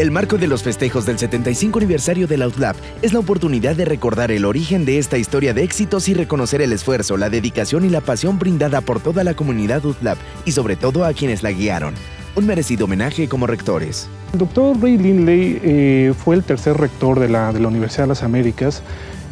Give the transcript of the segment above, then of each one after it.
El marco de los festejos del 75 aniversario del Outlab es la oportunidad de recordar el origen de esta historia de éxitos y reconocer el esfuerzo, la dedicación y la pasión brindada por toda la comunidad Outlab y sobre todo a quienes la guiaron. Un merecido homenaje como rectores. El doctor Ray Lindley eh, fue el tercer rector de la, de la Universidad de las Américas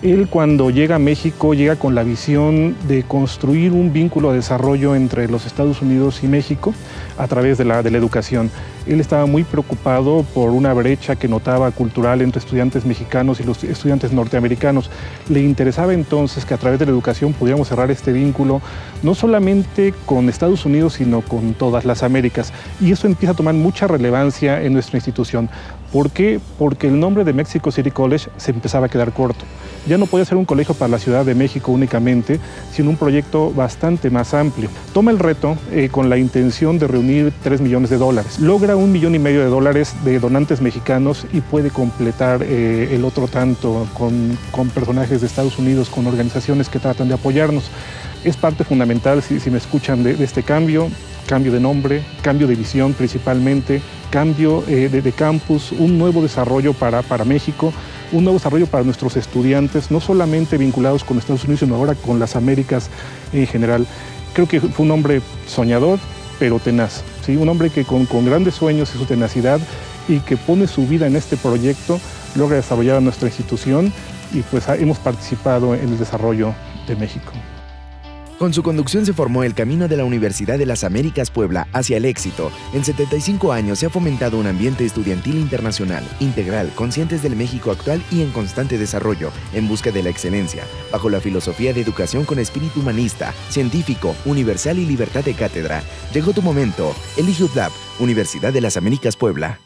él cuando llega a México llega con la visión de construir un vínculo de desarrollo entre los Estados Unidos y México a través de la, educación. Él estaba muy preocupado por una brecha que notaba cultural entre estudiantes mexicanos y los estudiantes norteamericanos. Le interesaba entonces que a través de la educación pudiéramos cerrar este vínculo no solamente con Estados Unidos, sino con todas las Américas. Y eso empieza a tomar mucha relevancia en nuestra institución. ¿Por qué? Porque el nombre de Mexico City College se empezaba a quedar corto ya no podía ser un colegio para la Ciudad de México únicamente, sino un proyecto bastante más amplio. Toma el reto eh, con la intención de reunir 3 millones de dólares. Logra un millón y medio de dólares de donantes mexicanos y puede completar eh, el otro tanto con, con, personajes de Estados Unidos, con organizaciones que tratan de apoyarnos. Es parte fundamental, si, me escuchan, de, de este cambio cambio de nombre, cambio de visión principalmente, cambio eh, de, de, campus, un nuevo desarrollo para, para México un nuevo desarrollo para nuestros estudiantes, no solamente vinculados con Estados Unidos, sino ahora con las Américas en general. Creo que fue un hombre soñador, pero tenaz. ¿sí? Un hombre que con, con grandes sueños y su tenacidad y que pone su vida en este proyecto, logra desarrollar a nuestra institución y pues hemos participado en el desarrollo de México. Con su conducción se formó el camino de la Universidad de las Américas Puebla hacia el éxito. En 75 años se ha fomentado un ambiente estudiantil internacional, integral, conscientes del México actual y en constante desarrollo, en busca de la excelencia, bajo la filosofía de educación con espíritu humanista, científico, universal y libertad de cátedra. Llegó tu momento. Elige Universidad de las Américas Puebla.